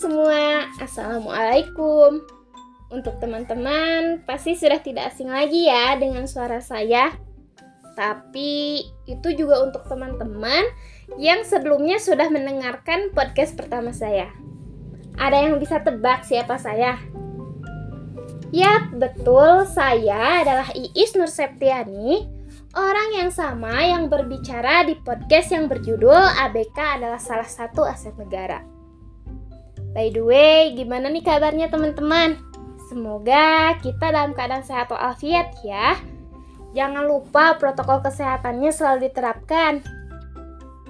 semua, Assalamualaikum. Untuk teman-teman, pasti sudah tidak asing lagi ya dengan suara saya. Tapi itu juga untuk teman-teman yang sebelumnya sudah mendengarkan podcast pertama saya. Ada yang bisa tebak siapa saya? Yap, betul, saya adalah Iis Nur Septiani Orang yang sama yang berbicara di podcast yang berjudul ABK adalah salah satu aset negara By the way, gimana nih kabarnya teman-teman? Semoga kita dalam keadaan sehat walafiat ya. Jangan lupa protokol kesehatannya selalu diterapkan.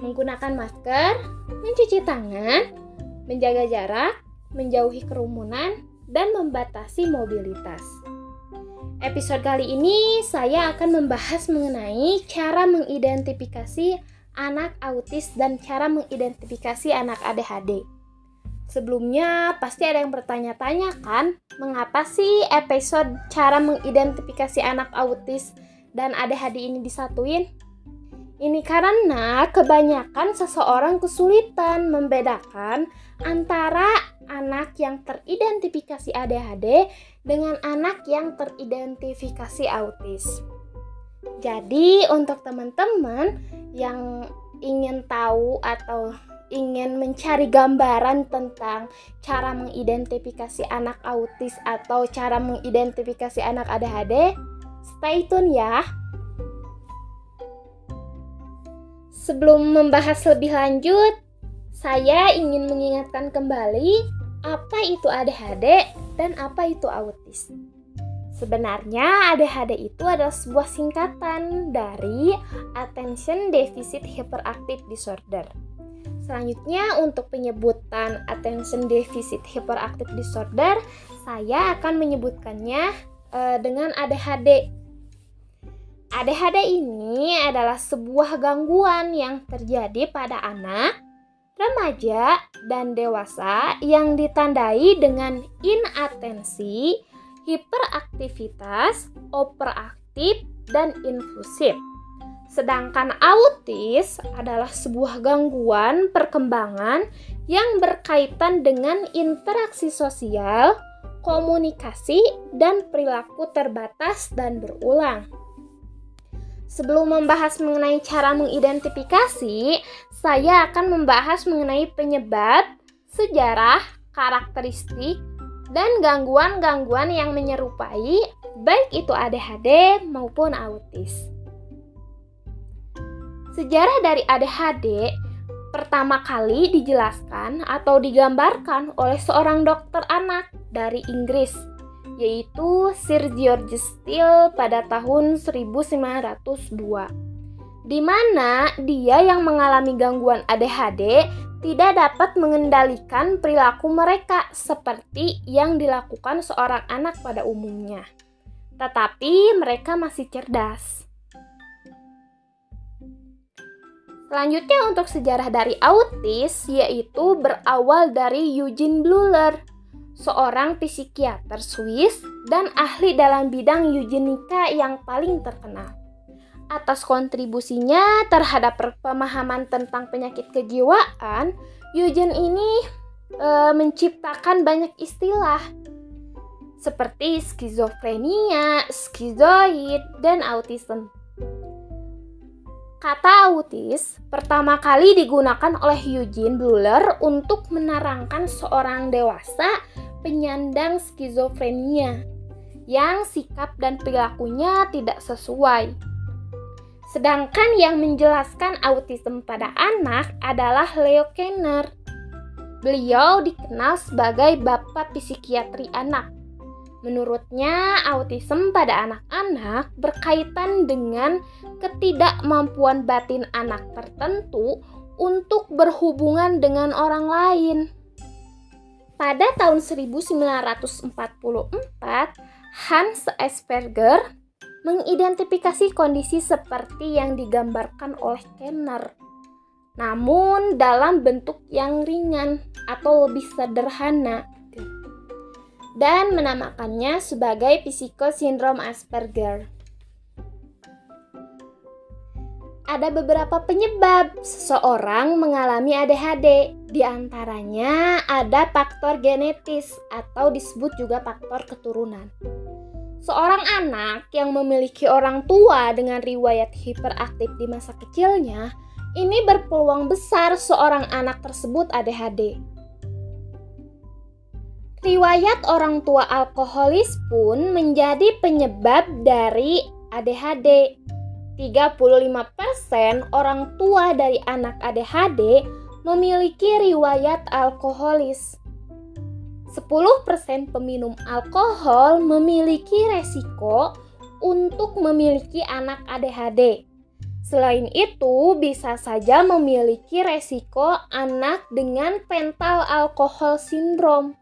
Menggunakan masker, mencuci tangan, menjaga jarak, menjauhi kerumunan, dan membatasi mobilitas. Episode kali ini saya akan membahas mengenai cara mengidentifikasi anak autis dan cara mengidentifikasi anak ADHD. Sebelumnya pasti ada yang bertanya-tanya kan, mengapa sih episode cara mengidentifikasi anak autis dan ADHD ini disatuin? Ini karena kebanyakan seseorang kesulitan membedakan antara anak yang teridentifikasi ADHD dengan anak yang teridentifikasi autis. Jadi, untuk teman-teman yang ingin tahu atau ingin mencari gambaran tentang cara mengidentifikasi anak autis atau cara mengidentifikasi anak ADHD, stay tune ya. Sebelum membahas lebih lanjut, saya ingin mengingatkan kembali apa itu ADHD dan apa itu autis. Sebenarnya ADHD itu adalah sebuah singkatan dari Attention Deficit Hyperactive Disorder Selanjutnya untuk penyebutan attention deficit hyperactive disorder, saya akan menyebutkannya uh, dengan ADHD. ADHD ini adalah sebuah gangguan yang terjadi pada anak, remaja, dan dewasa yang ditandai dengan inatensi, hiperaktivitas, overaktif, dan infusif. Sedangkan autis adalah sebuah gangguan perkembangan yang berkaitan dengan interaksi sosial, komunikasi, dan perilaku terbatas dan berulang. Sebelum membahas mengenai cara mengidentifikasi, saya akan membahas mengenai penyebab, sejarah, karakteristik, dan gangguan-gangguan yang menyerupai, baik itu ADHD maupun autis. Sejarah dari ADHD pertama kali dijelaskan atau digambarkan oleh seorang dokter anak dari Inggris, yaitu Sir George Steele pada tahun 1902 di mana dia yang mengalami gangguan ADHD tidak dapat mengendalikan perilaku mereka seperti yang dilakukan seorang anak pada umumnya. Tetapi mereka masih cerdas. Selanjutnya untuk sejarah dari autis yaitu berawal dari Eugene Bleuler, seorang psikiater Swiss dan ahli dalam bidang eugenika yang paling terkenal. Atas kontribusinya terhadap pemahaman tentang penyakit kejiwaan, Eugene ini e, menciptakan banyak istilah seperti skizofrenia, skizoid, dan autism. Kata autis pertama kali digunakan oleh Eugene Bleuler untuk menerangkan seorang dewasa penyandang skizofrenia yang sikap dan perilakunya tidak sesuai. Sedangkan yang menjelaskan autisme pada anak adalah Leo Kanner. Beliau dikenal sebagai bapak psikiatri anak Menurutnya, autisme pada anak-anak berkaitan dengan ketidakmampuan batin anak tertentu untuk berhubungan dengan orang lain. Pada tahun 1944, Hans Asperger mengidentifikasi kondisi seperti yang digambarkan oleh Kenner, namun dalam bentuk yang ringan atau lebih sederhana dan menamakannya sebagai psikosindrom Asperger. ada beberapa penyebab seseorang mengalami ADHD. Di antaranya ada faktor genetis atau disebut juga faktor keturunan. Seorang anak yang memiliki orang tua dengan riwayat hiperaktif di masa kecilnya, ini berpeluang besar seorang anak tersebut ADHD. Riwayat orang tua alkoholis pun menjadi penyebab dari ADHD. 35% orang tua dari anak ADHD memiliki riwayat alkoholis. 10% peminum alkohol memiliki resiko untuk memiliki anak ADHD. Selain itu, bisa saja memiliki resiko anak dengan pental alkohol sindrom.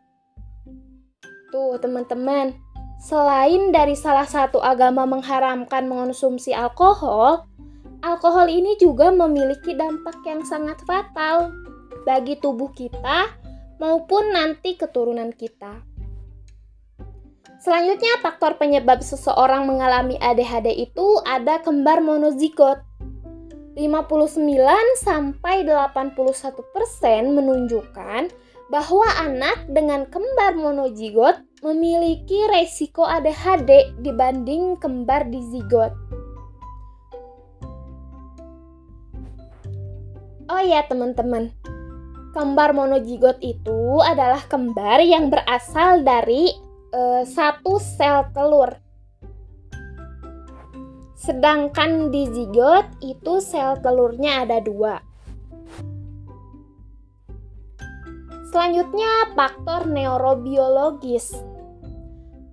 Tuh, teman-teman, selain dari salah satu agama mengharamkan mengonsumsi alkohol, alkohol ini juga memiliki dampak yang sangat fatal bagi tubuh kita maupun nanti keturunan kita. Selanjutnya, faktor penyebab seseorang mengalami ADHD itu ada kembar monozigot. 59 sampai 81% menunjukkan bahwa anak dengan kembar monozigot memiliki resiko ADHD dibanding kembar dizigot. Oh ya teman-teman, kembar monozigot itu adalah kembar yang berasal dari uh, satu sel telur. Sedangkan di zigot itu sel telurnya ada dua. Selanjutnya, faktor neurobiologis.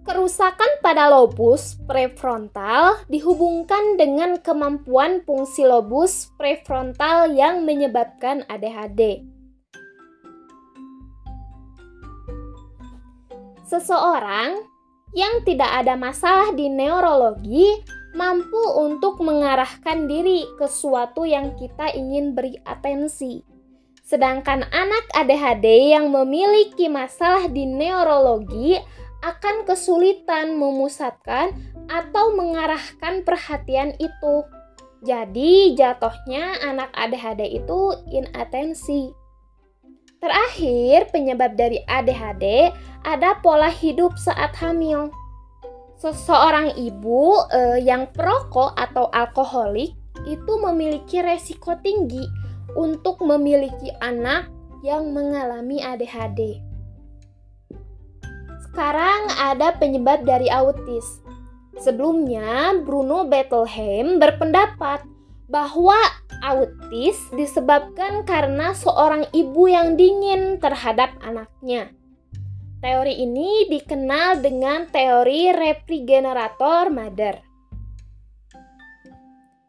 Kerusakan pada lobus prefrontal dihubungkan dengan kemampuan fungsi lobus prefrontal yang menyebabkan ADHD. Seseorang yang tidak ada masalah di neurologi mampu untuk mengarahkan diri ke suatu yang kita ingin beri atensi. Sedangkan anak ADHD yang memiliki masalah di neurologi akan kesulitan memusatkan atau mengarahkan perhatian itu. Jadi, jatuhnya anak ADHD itu inatensi. Terakhir, penyebab dari ADHD ada pola hidup saat hamil. Seseorang ibu eh, yang perokok atau alkoholik itu memiliki resiko tinggi untuk memiliki anak yang mengalami ADHD. Sekarang ada penyebab dari autis. Sebelumnya, Bruno Bettelheim berpendapat bahwa autis disebabkan karena seorang ibu yang dingin terhadap anaknya. Teori ini dikenal dengan teori reprigenerator mother.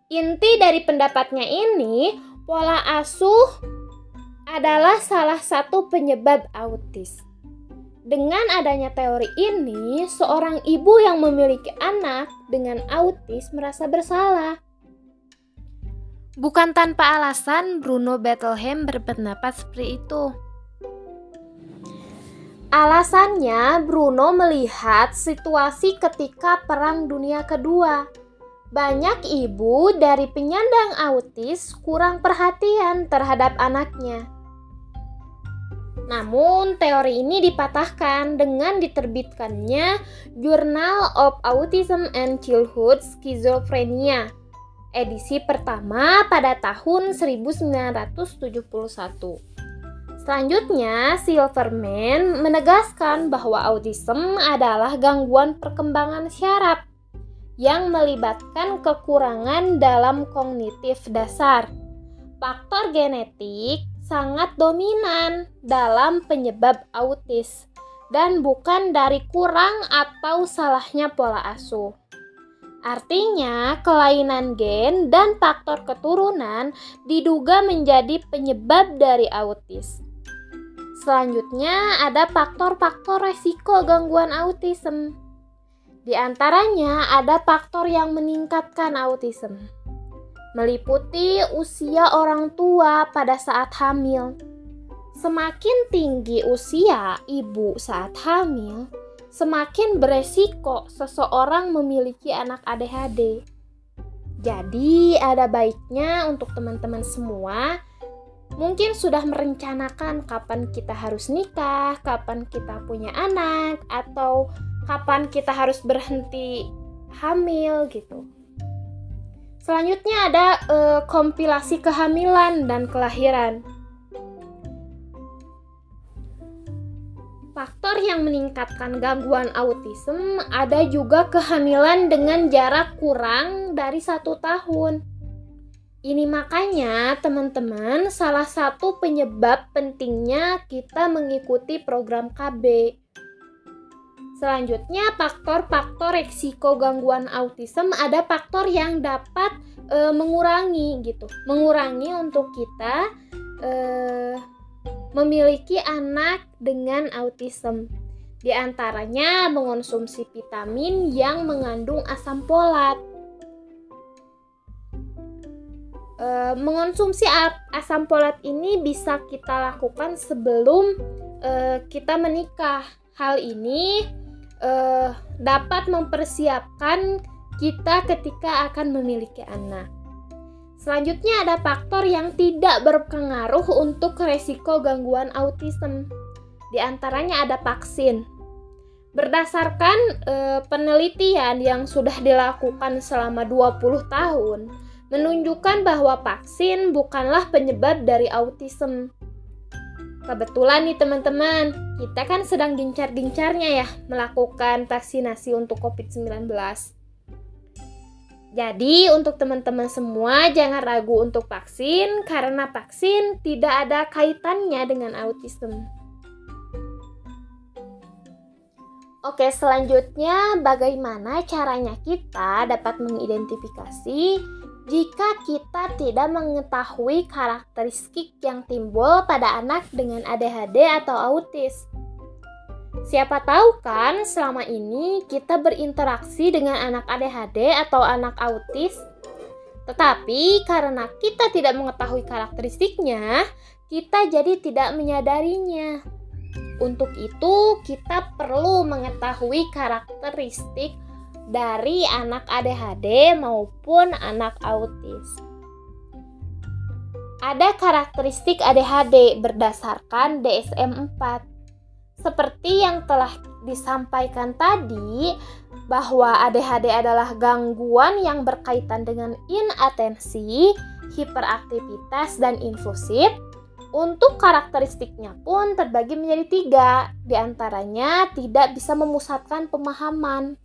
Inti dari pendapatnya ini Pola asuh adalah salah satu penyebab autis. Dengan adanya teori ini, seorang ibu yang memiliki anak dengan autis merasa bersalah. Bukan tanpa alasan Bruno Bettelheim berpendapat seperti itu. Alasannya, Bruno melihat situasi ketika Perang Dunia Kedua banyak ibu dari penyandang autis kurang perhatian terhadap anaknya. Namun, teori ini dipatahkan dengan diterbitkannya Journal of Autism and Childhood Schizophrenia, edisi pertama pada tahun 1971. Selanjutnya, Silverman menegaskan bahwa autism adalah gangguan perkembangan syaraf yang melibatkan kekurangan dalam kognitif dasar. Faktor genetik sangat dominan dalam penyebab autis dan bukan dari kurang atau salahnya pola asuh. Artinya, kelainan gen dan faktor keturunan diduga menjadi penyebab dari autis. Selanjutnya, ada faktor-faktor resiko gangguan autisme. Di antaranya ada faktor yang meningkatkan autism, meliputi usia orang tua pada saat hamil. Semakin tinggi usia ibu saat hamil, semakin beresiko seseorang memiliki anak ADHD. Jadi, ada baiknya untuk teman-teman semua mungkin sudah merencanakan kapan kita harus nikah, kapan kita punya anak, atau kapan kita harus berhenti hamil gitu. Selanjutnya ada uh, kompilasi kehamilan dan kelahiran. Faktor yang meningkatkan gangguan autism ada juga kehamilan dengan jarak kurang dari satu tahun. Ini makanya teman-teman salah satu penyebab pentingnya kita mengikuti program KB. Selanjutnya faktor-faktor resiko gangguan autism ada faktor yang dapat e, mengurangi gitu, mengurangi untuk kita e, memiliki anak dengan autism. Di antaranya mengonsumsi vitamin yang mengandung asam folat. E, mengonsumsi asam folat ini bisa kita lakukan sebelum e, kita menikah. Hal ini e, dapat mempersiapkan kita ketika akan memiliki anak. Selanjutnya ada faktor yang tidak berpengaruh untuk resiko gangguan autism. Di antaranya ada vaksin. Berdasarkan e, penelitian yang sudah dilakukan selama 20 tahun, menunjukkan bahwa vaksin bukanlah penyebab dari autism. Kebetulan nih teman-teman, kita kan sedang gencar-gencarnya ya melakukan vaksinasi untuk COVID-19. Jadi, untuk teman-teman semua, jangan ragu untuk vaksin karena vaksin tidak ada kaitannya dengan autism. Oke, selanjutnya bagaimana caranya kita dapat mengidentifikasi jika kita tidak mengetahui karakteristik yang timbul pada anak dengan ADHD atau autis? Siapa tahu kan selama ini kita berinteraksi dengan anak ADHD atau anak autis. Tetapi karena kita tidak mengetahui karakteristiknya, kita jadi tidak menyadarinya. Untuk itu, kita perlu mengetahui karakteristik dari anak ADHD maupun anak autis. Ada karakteristik ADHD berdasarkan DSM-4 seperti yang telah disampaikan tadi, bahwa ADHD adalah gangguan yang berkaitan dengan inatensi, hiperaktivitas, dan infusif. Untuk karakteristiknya pun terbagi menjadi tiga, di antaranya tidak bisa memusatkan pemahaman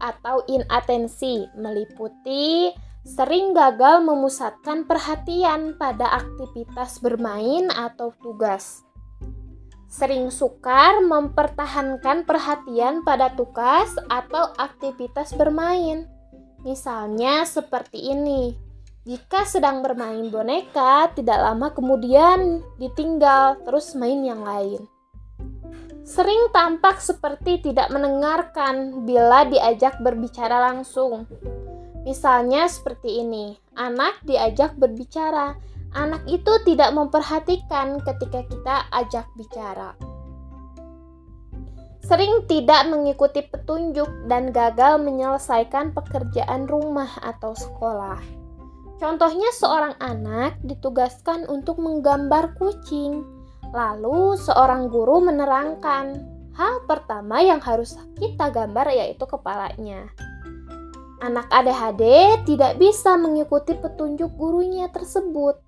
atau inatensi, meliputi sering gagal memusatkan perhatian pada aktivitas bermain atau tugas sering sukar mempertahankan perhatian pada tugas atau aktivitas bermain. Misalnya seperti ini. Jika sedang bermain boneka, tidak lama kemudian ditinggal terus main yang lain. Sering tampak seperti tidak mendengarkan bila diajak berbicara langsung. Misalnya seperti ini, anak diajak berbicara, anak itu tidak memperhatikan ketika kita ajak bicara. Sering tidak mengikuti petunjuk dan gagal menyelesaikan pekerjaan rumah atau sekolah. Contohnya, seorang anak ditugaskan untuk menggambar kucing, lalu seorang guru menerangkan hal pertama yang harus kita gambar yaitu kepalanya. Anak ADHD tidak bisa mengikuti petunjuk gurunya tersebut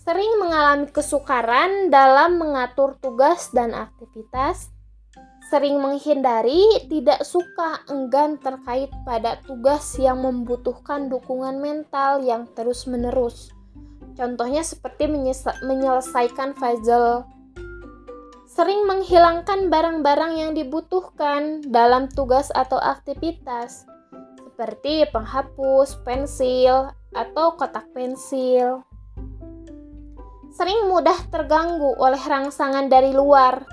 sering mengalami kesukaran dalam mengatur tugas dan aktivitas, sering menghindari, tidak suka, enggan terkait pada tugas yang membutuhkan dukungan mental yang terus-menerus. Contohnya seperti menyelesaikan puzzle. Sering menghilangkan barang-barang yang dibutuhkan dalam tugas atau aktivitas, seperti penghapus, pensil, atau kotak pensil sering mudah terganggu oleh rangsangan dari luar.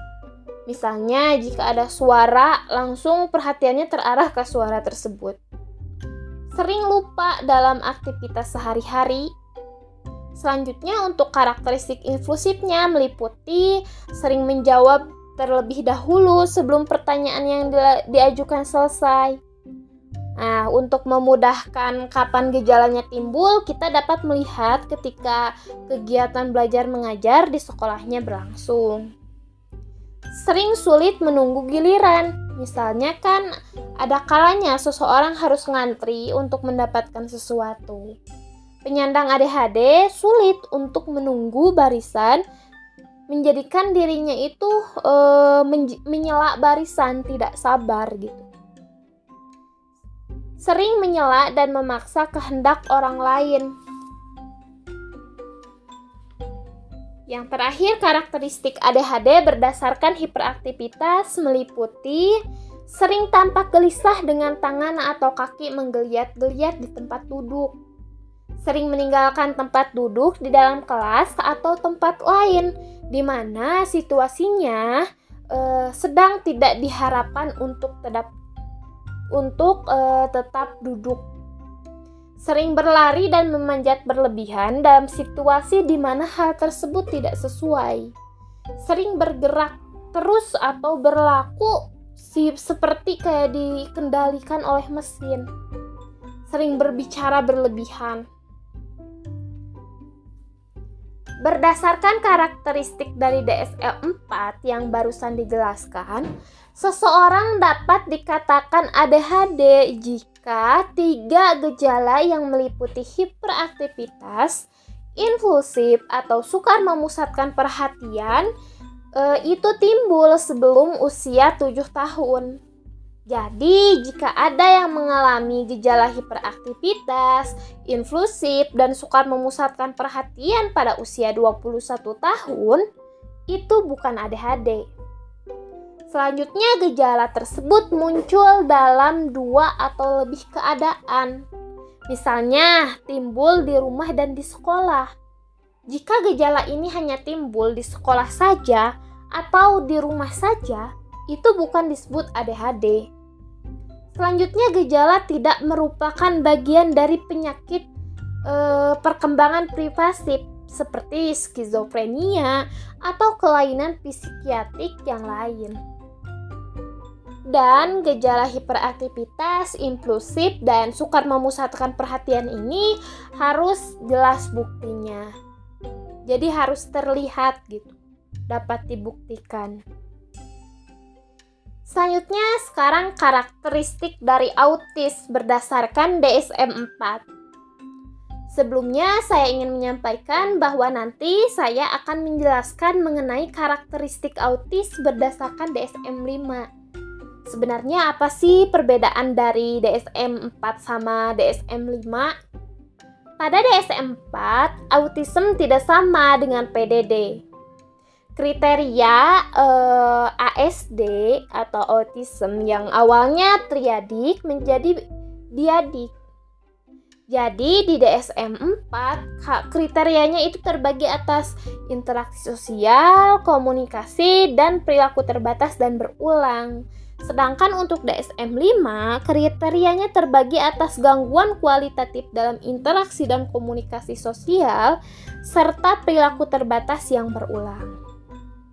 Misalnya, jika ada suara, langsung perhatiannya terarah ke suara tersebut. Sering lupa dalam aktivitas sehari-hari. Selanjutnya, untuk karakteristik influsifnya meliputi sering menjawab terlebih dahulu sebelum pertanyaan yang diajukan selesai. Nah, untuk memudahkan kapan gejalanya timbul, kita dapat melihat ketika kegiatan belajar mengajar di sekolahnya berlangsung. Sering sulit menunggu giliran. Misalnya kan ada kalanya seseorang harus ngantri untuk mendapatkan sesuatu. Penyandang ADHD sulit untuk menunggu barisan menjadikan dirinya itu e, menyela barisan tidak sabar gitu sering menyela dan memaksa kehendak orang lain. Yang terakhir, karakteristik ADHD berdasarkan hiperaktivitas meliputi sering tampak gelisah dengan tangan atau kaki menggeliat-geliat di tempat duduk. Sering meninggalkan tempat duduk di dalam kelas atau tempat lain di mana situasinya eh, sedang tidak diharapkan untuk tetap untuk uh, tetap duduk. Sering berlari dan memanjat berlebihan dalam situasi di mana hal tersebut tidak sesuai. Sering bergerak terus atau berlaku si seperti kayak dikendalikan oleh mesin. Sering berbicara berlebihan. Berdasarkan karakteristik dari DSL-4 yang barusan dijelaskan, Seseorang dapat dikatakan ADHD jika tiga gejala yang meliputi hiperaktivitas, impulsif atau sukar memusatkan perhatian e, itu timbul sebelum usia 7 tahun. Jadi, jika ada yang mengalami gejala hiperaktivitas, influsif, dan sukar memusatkan perhatian pada usia 21 tahun, itu bukan ADHD. Selanjutnya, gejala tersebut muncul dalam dua atau lebih keadaan. Misalnya, timbul di rumah dan di sekolah. Jika gejala ini hanya timbul di sekolah saja atau di rumah saja, itu bukan disebut ADHD. Selanjutnya, gejala tidak merupakan bagian dari penyakit e, perkembangan privasi seperti skizofrenia atau kelainan psikiatrik yang lain dan gejala hiperaktivitas, impulsif, dan sukar memusatkan perhatian ini harus jelas buktinya. Jadi harus terlihat gitu, dapat dibuktikan. Selanjutnya sekarang karakteristik dari autis berdasarkan DSM-4. Sebelumnya saya ingin menyampaikan bahwa nanti saya akan menjelaskan mengenai karakteristik autis berdasarkan DSM-5. Sebenarnya apa sih perbedaan dari DSM 4 sama DSM 5? Pada DSM 4, autism tidak sama dengan PDD. Kriteria eh, ASD atau autism yang awalnya triadik menjadi diadik. Jadi di DSM 4 kriterianya itu terbagi atas interaksi sosial, komunikasi, dan perilaku terbatas dan berulang. Sedangkan untuk DSM-5, kriterianya terbagi atas gangguan kualitatif dalam interaksi dan komunikasi sosial serta perilaku terbatas yang berulang.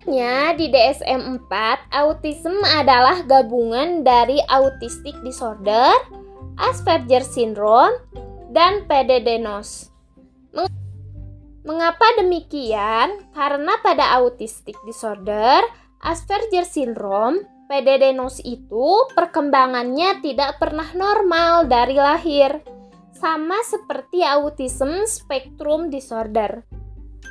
Di DSM-4, autism adalah gabungan dari autistic disorder, Asperger syndrome, dan PDD-NOS. Mengapa demikian? Karena pada autistic disorder, Asperger syndrome PDD NOS itu perkembangannya tidak pernah normal dari lahir, sama seperti autism spectrum disorder.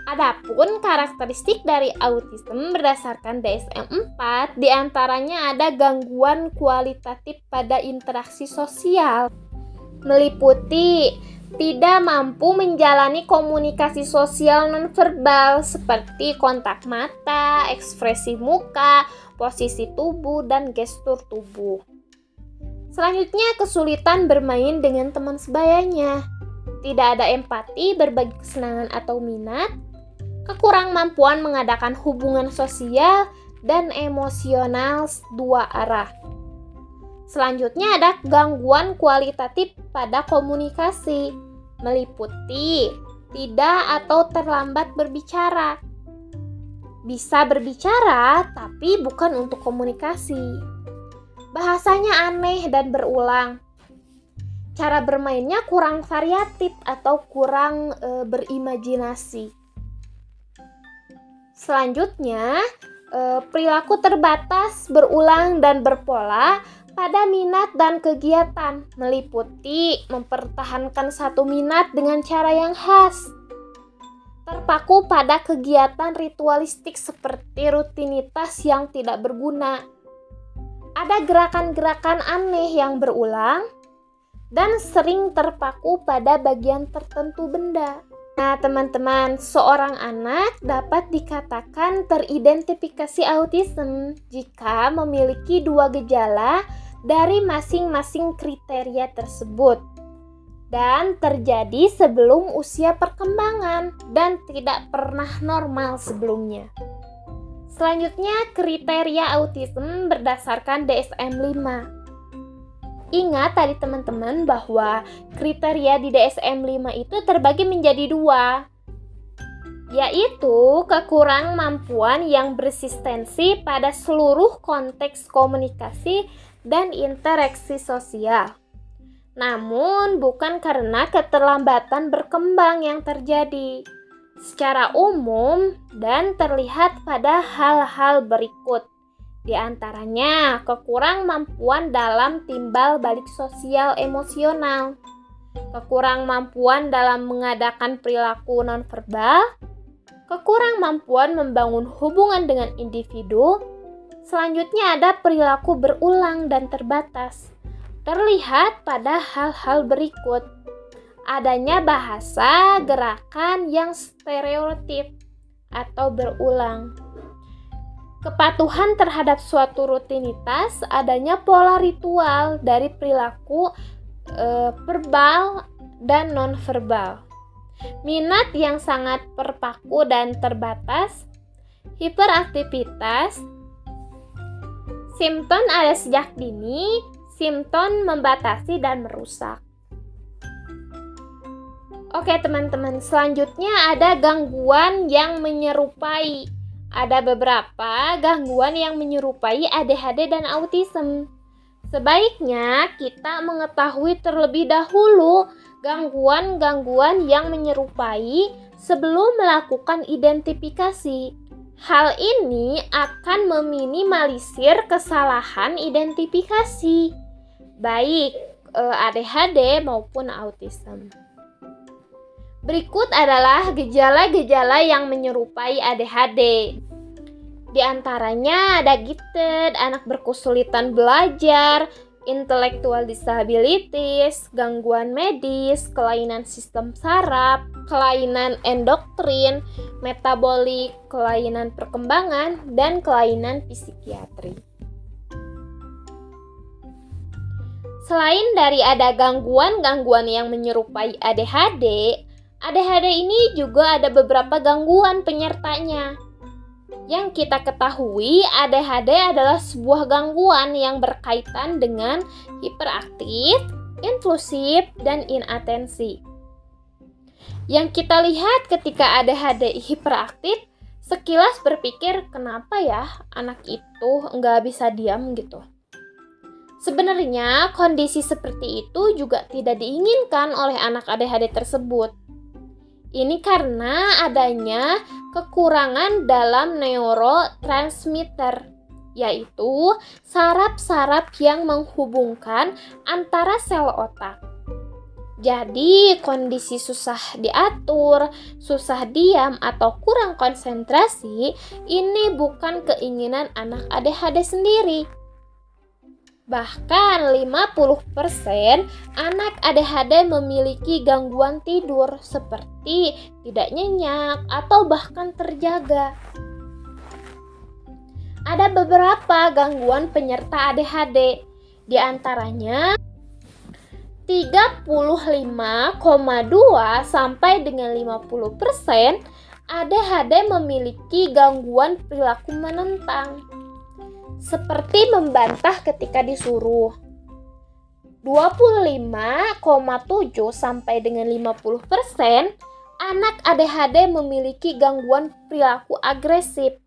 Adapun karakteristik dari autism berdasarkan DSM-4 di antaranya ada gangguan kualitatif pada interaksi sosial, meliputi tidak mampu menjalani komunikasi sosial nonverbal seperti kontak mata, ekspresi muka, posisi tubuh, dan gestur tubuh. Selanjutnya, kesulitan bermain dengan teman sebayanya. Tidak ada empati, berbagi kesenangan atau minat, kekurang mampuan mengadakan hubungan sosial, dan emosional dua arah. Selanjutnya ada gangguan kualitatif pada komunikasi, meliputi tidak atau terlambat berbicara, bisa berbicara, tapi bukan untuk komunikasi. Bahasanya aneh dan berulang. cara bermainnya kurang variatif atau kurang e, berimajinasi. Selanjutnya, e, perilaku terbatas, berulang dan berpola pada minat dan kegiatan, meliputi mempertahankan satu minat dengan cara yang khas. Terpaku pada kegiatan ritualistik seperti rutinitas yang tidak berguna. Ada gerakan-gerakan aneh yang berulang, dan sering terpaku pada bagian tertentu benda. Nah, teman-teman, seorang anak dapat dikatakan teridentifikasi autism jika memiliki dua gejala dari masing-masing kriteria tersebut dan terjadi sebelum usia perkembangan dan tidak pernah normal sebelumnya. Selanjutnya, kriteria autism berdasarkan DSM-5. Ingat tadi teman-teman bahwa kriteria di DSM-5 itu terbagi menjadi dua, yaitu kekurang mampuan yang bersistensi pada seluruh konteks komunikasi dan interaksi sosial. Namun, bukan karena keterlambatan berkembang yang terjadi secara umum dan terlihat pada hal-hal berikut. Di antaranya, kekurang mampuan dalam timbal balik sosial emosional, kekurang mampuan dalam mengadakan perilaku nonverbal, kekurang mampuan membangun hubungan dengan individu. Selanjutnya ada perilaku berulang dan terbatas. Terlihat pada hal-hal berikut. Adanya bahasa gerakan yang stereotip atau berulang Kepatuhan terhadap suatu rutinitas, adanya pola ritual dari perilaku e, verbal dan nonverbal. Minat yang sangat perpaku dan terbatas, hiperaktivitas, simptom ada sejak dini, simptom membatasi dan merusak. Oke teman-teman, selanjutnya ada gangguan yang menyerupai ada beberapa gangguan yang menyerupai ADHD dan autism. Sebaiknya kita mengetahui terlebih dahulu gangguan-gangguan yang menyerupai sebelum melakukan identifikasi. Hal ini akan meminimalisir kesalahan identifikasi, baik eh, ADHD maupun autism. Berikut adalah gejala-gejala yang menyerupai ADHD. Di antaranya ada gifted, anak berkesulitan belajar, intellectual disabilities, gangguan medis, kelainan sistem saraf, kelainan endoktrin, metabolik, kelainan perkembangan, dan kelainan psikiatri. Selain dari ada gangguan-gangguan yang menyerupai ADHD, ADHD ini juga ada beberapa gangguan penyertanya. Yang kita ketahui, ADHD adalah sebuah gangguan yang berkaitan dengan hiperaktif, inklusif, dan inatensi. Yang kita lihat ketika ADHD hiperaktif, sekilas berpikir kenapa ya anak itu nggak bisa diam gitu. Sebenarnya kondisi seperti itu juga tidak diinginkan oleh anak ADHD tersebut. Ini karena adanya kekurangan dalam neurotransmitter, yaitu saraf-saraf yang menghubungkan antara sel otak. Jadi, kondisi susah diatur, susah diam, atau kurang konsentrasi ini bukan keinginan anak ADHD sendiri Bahkan 50% anak ADHD memiliki gangguan tidur seperti tidak nyenyak atau bahkan terjaga. Ada beberapa gangguan penyerta ADHD, di antaranya 35,2 sampai dengan 50% ADHD memiliki gangguan perilaku menentang seperti membantah ketika disuruh. 25,7 sampai dengan 50% anak ADHD memiliki gangguan perilaku agresif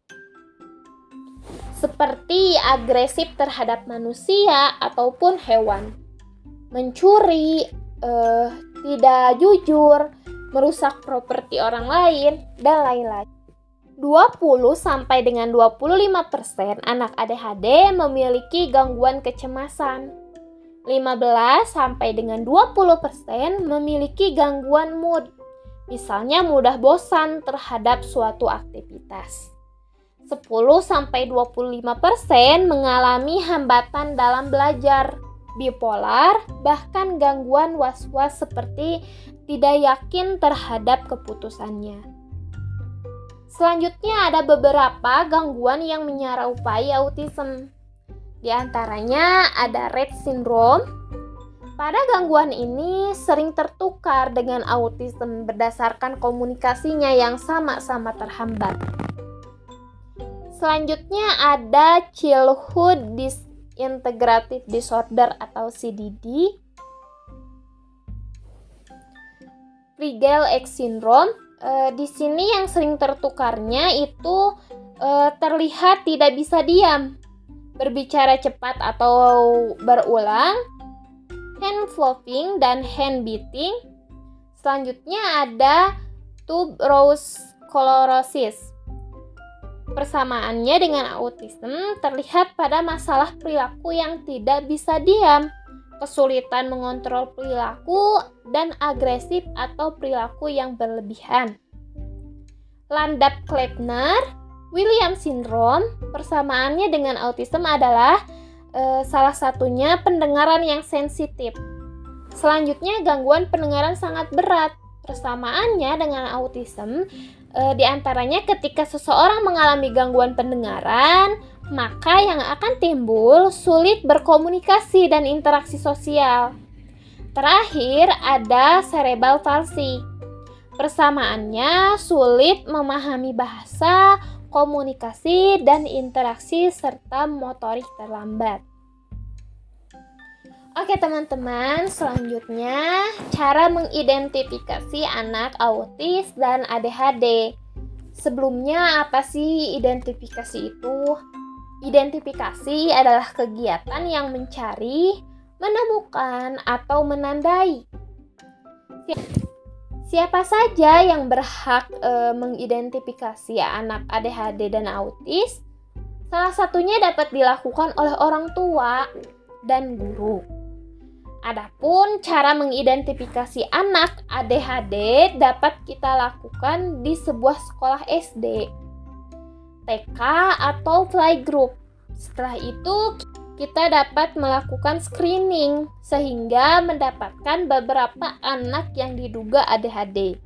seperti agresif terhadap manusia ataupun hewan, mencuri, uh, tidak jujur, merusak properti orang lain, dan lain-lain. 20 sampai dengan 25% anak ADHD memiliki gangguan kecemasan. 15 sampai dengan 20% memiliki gangguan mood. Misalnya mudah bosan terhadap suatu aktivitas. 10 sampai 25% mengalami hambatan dalam belajar, bipolar, bahkan gangguan was-was seperti tidak yakin terhadap keputusannya. Selanjutnya ada beberapa gangguan yang menyerupai autism. Di antaranya ada Rett syndrome. Pada gangguan ini sering tertukar dengan autism berdasarkan komunikasinya yang sama-sama terhambat. Selanjutnya ada Childhood Disintegrative Disorder atau CDD. Rigel X syndrome e, di sini yang sering tertukarnya itu e, terlihat tidak bisa diam, berbicara cepat atau berulang, hand flopping dan hand beating. Selanjutnya ada tuberous sclerosis. Persamaannya dengan autism terlihat pada masalah perilaku yang tidak bisa diam kesulitan mengontrol perilaku, dan agresif atau perilaku yang berlebihan. Landap Klebner, William syndrome, persamaannya dengan autism adalah e, salah satunya pendengaran yang sensitif. Selanjutnya gangguan pendengaran sangat berat. Persamaannya dengan autism e, di antaranya ketika seseorang mengalami gangguan pendengaran, maka yang akan timbul sulit berkomunikasi dan interaksi sosial. Terakhir, ada cerebral palsy. Persamaannya sulit memahami bahasa, komunikasi, dan interaksi serta motorik terlambat. Oke teman-teman, selanjutnya cara mengidentifikasi anak autis dan ADHD. Sebelumnya apa sih identifikasi itu? Identifikasi adalah kegiatan yang mencari, menemukan, atau menandai. Siapa saja yang berhak e, mengidentifikasi anak ADHD dan autis? Salah satunya dapat dilakukan oleh orang tua dan guru. Adapun cara mengidentifikasi anak ADHD dapat kita lakukan di sebuah sekolah SD TK atau playgroup. Setelah itu kita dapat melakukan screening sehingga mendapatkan beberapa anak yang diduga ADHD.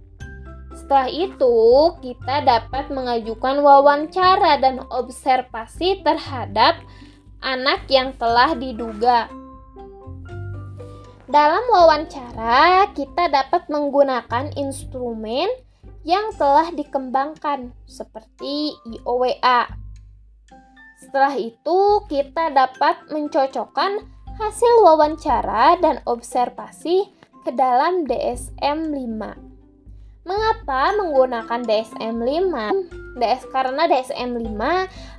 Setelah itu, kita dapat mengajukan wawancara dan observasi terhadap anak yang telah diduga. Dalam wawancara, kita dapat menggunakan instrumen yang telah dikembangkan seperti IOWA. Setelah itu, kita dapat mencocokkan hasil wawancara dan observasi ke dalam DSM-5. Mengapa menggunakan DSM-5? DS karena DSM-5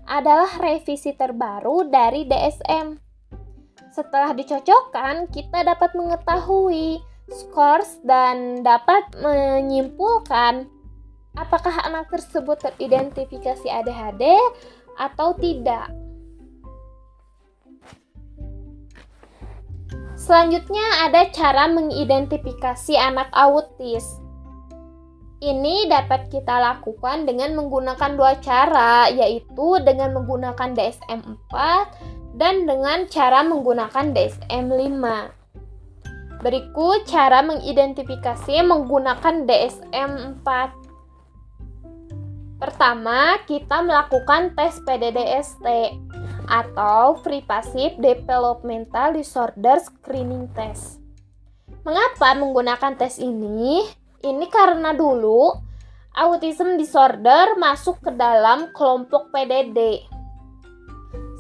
adalah revisi terbaru dari DSM. Setelah dicocokkan, kita dapat mengetahui scores dan dapat menyimpulkan apakah anak tersebut teridentifikasi ADHD atau tidak. Selanjutnya ada cara mengidentifikasi anak autis. Ini dapat kita lakukan dengan menggunakan dua cara, yaitu dengan menggunakan DSM-4 dan dengan cara menggunakan DSM-5. Berikut cara mengidentifikasi menggunakan DSM-4. Pertama, kita melakukan tes PDDST atau Free Passive Developmental Disorder Screening Test. Mengapa menggunakan tes ini? Ini karena dulu autism disorder masuk ke dalam kelompok PDD.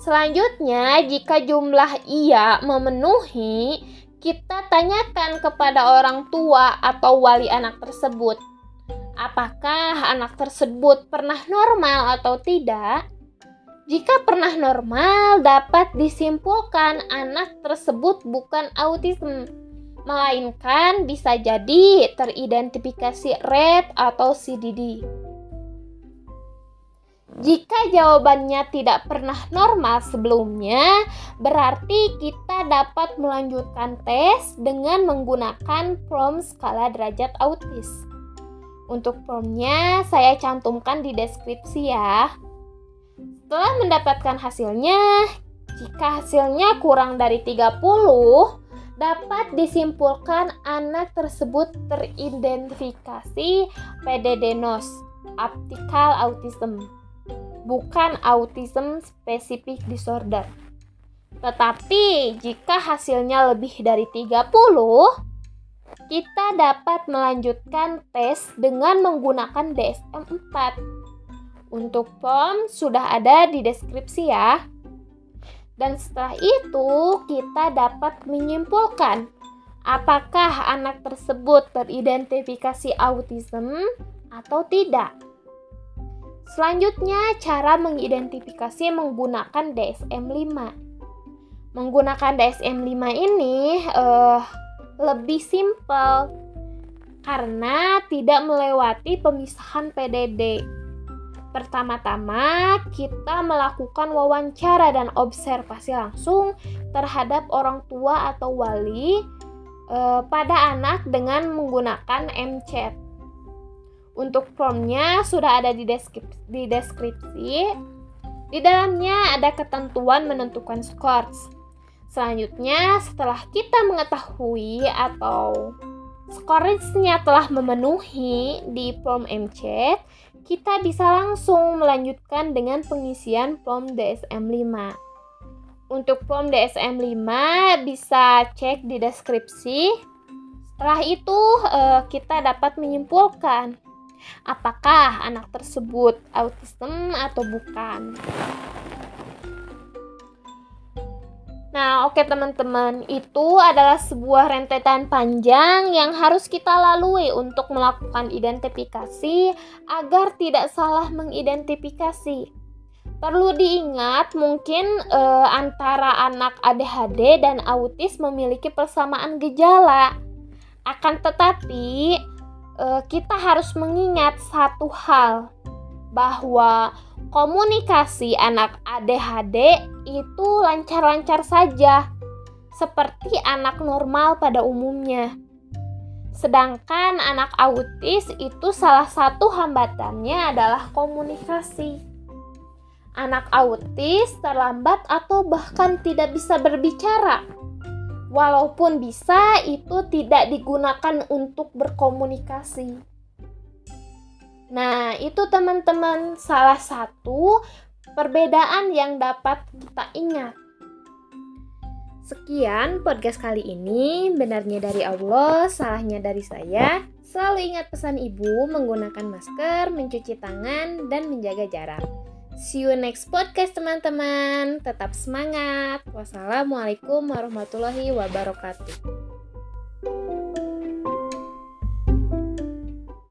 Selanjutnya, jika jumlah iya memenuhi, kita tanyakan kepada orang tua atau wali anak tersebut, apakah anak tersebut pernah normal atau tidak. Jika pernah normal, dapat disimpulkan anak tersebut bukan autisme. melainkan bisa jadi teridentifikasi red atau CDD. Jika jawabannya tidak pernah normal sebelumnya, berarti kita dapat melanjutkan tes dengan menggunakan prom skala derajat autis. Untuk promnya saya cantumkan di deskripsi ya. Setelah mendapatkan hasilnya, jika hasilnya kurang dari 30, dapat disimpulkan anak tersebut teridentifikasi PDD-NOS, Optical Autism bukan autism specific disorder. Tetapi jika hasilnya lebih dari 30, kita dapat melanjutkan tes dengan menggunakan DSM-4. Untuk POM sudah ada di deskripsi ya. Dan setelah itu kita dapat menyimpulkan apakah anak tersebut teridentifikasi autism atau tidak. Selanjutnya, cara mengidentifikasi menggunakan DSM-5. Menggunakan DSM-5 ini uh, lebih simpel karena tidak melewati pemisahan PDD. Pertama-tama, kita melakukan wawancara dan observasi langsung terhadap orang tua atau wali uh, pada anak dengan menggunakan MChat. Untuk formnya sudah ada di deskripsi, di deskripsi. Di dalamnya ada ketentuan menentukan scores. Selanjutnya, setelah kita mengetahui atau scoresnya telah memenuhi di form MChat, kita bisa langsung melanjutkan dengan pengisian form DSM-5. Untuk form DSM-5 bisa cek di deskripsi. Setelah itu, eh, kita dapat menyimpulkan apakah anak tersebut autism atau bukan. Nah, oke okay, teman-teman, itu adalah sebuah rentetan panjang yang harus kita lalui untuk melakukan identifikasi agar tidak salah mengidentifikasi. Perlu diingat, mungkin eh, antara anak ADHD dan autis memiliki persamaan gejala. Akan tetapi, kita harus mengingat satu hal bahwa komunikasi anak ADHD itu lancar-lancar saja seperti anak normal pada umumnya. Sedangkan anak autis itu salah satu hambatannya adalah komunikasi. Anak autis terlambat atau bahkan tidak bisa berbicara walaupun bisa itu tidak digunakan untuk berkomunikasi. Nah, itu teman-teman salah satu perbedaan yang dapat kita ingat. Sekian podcast kali ini, benarnya dari Allah, salahnya dari saya. Selalu ingat pesan ibu menggunakan masker, mencuci tangan, dan menjaga jarak. See you next podcast teman-teman. Tetap semangat. Wassalamualaikum warahmatullahi wabarakatuh.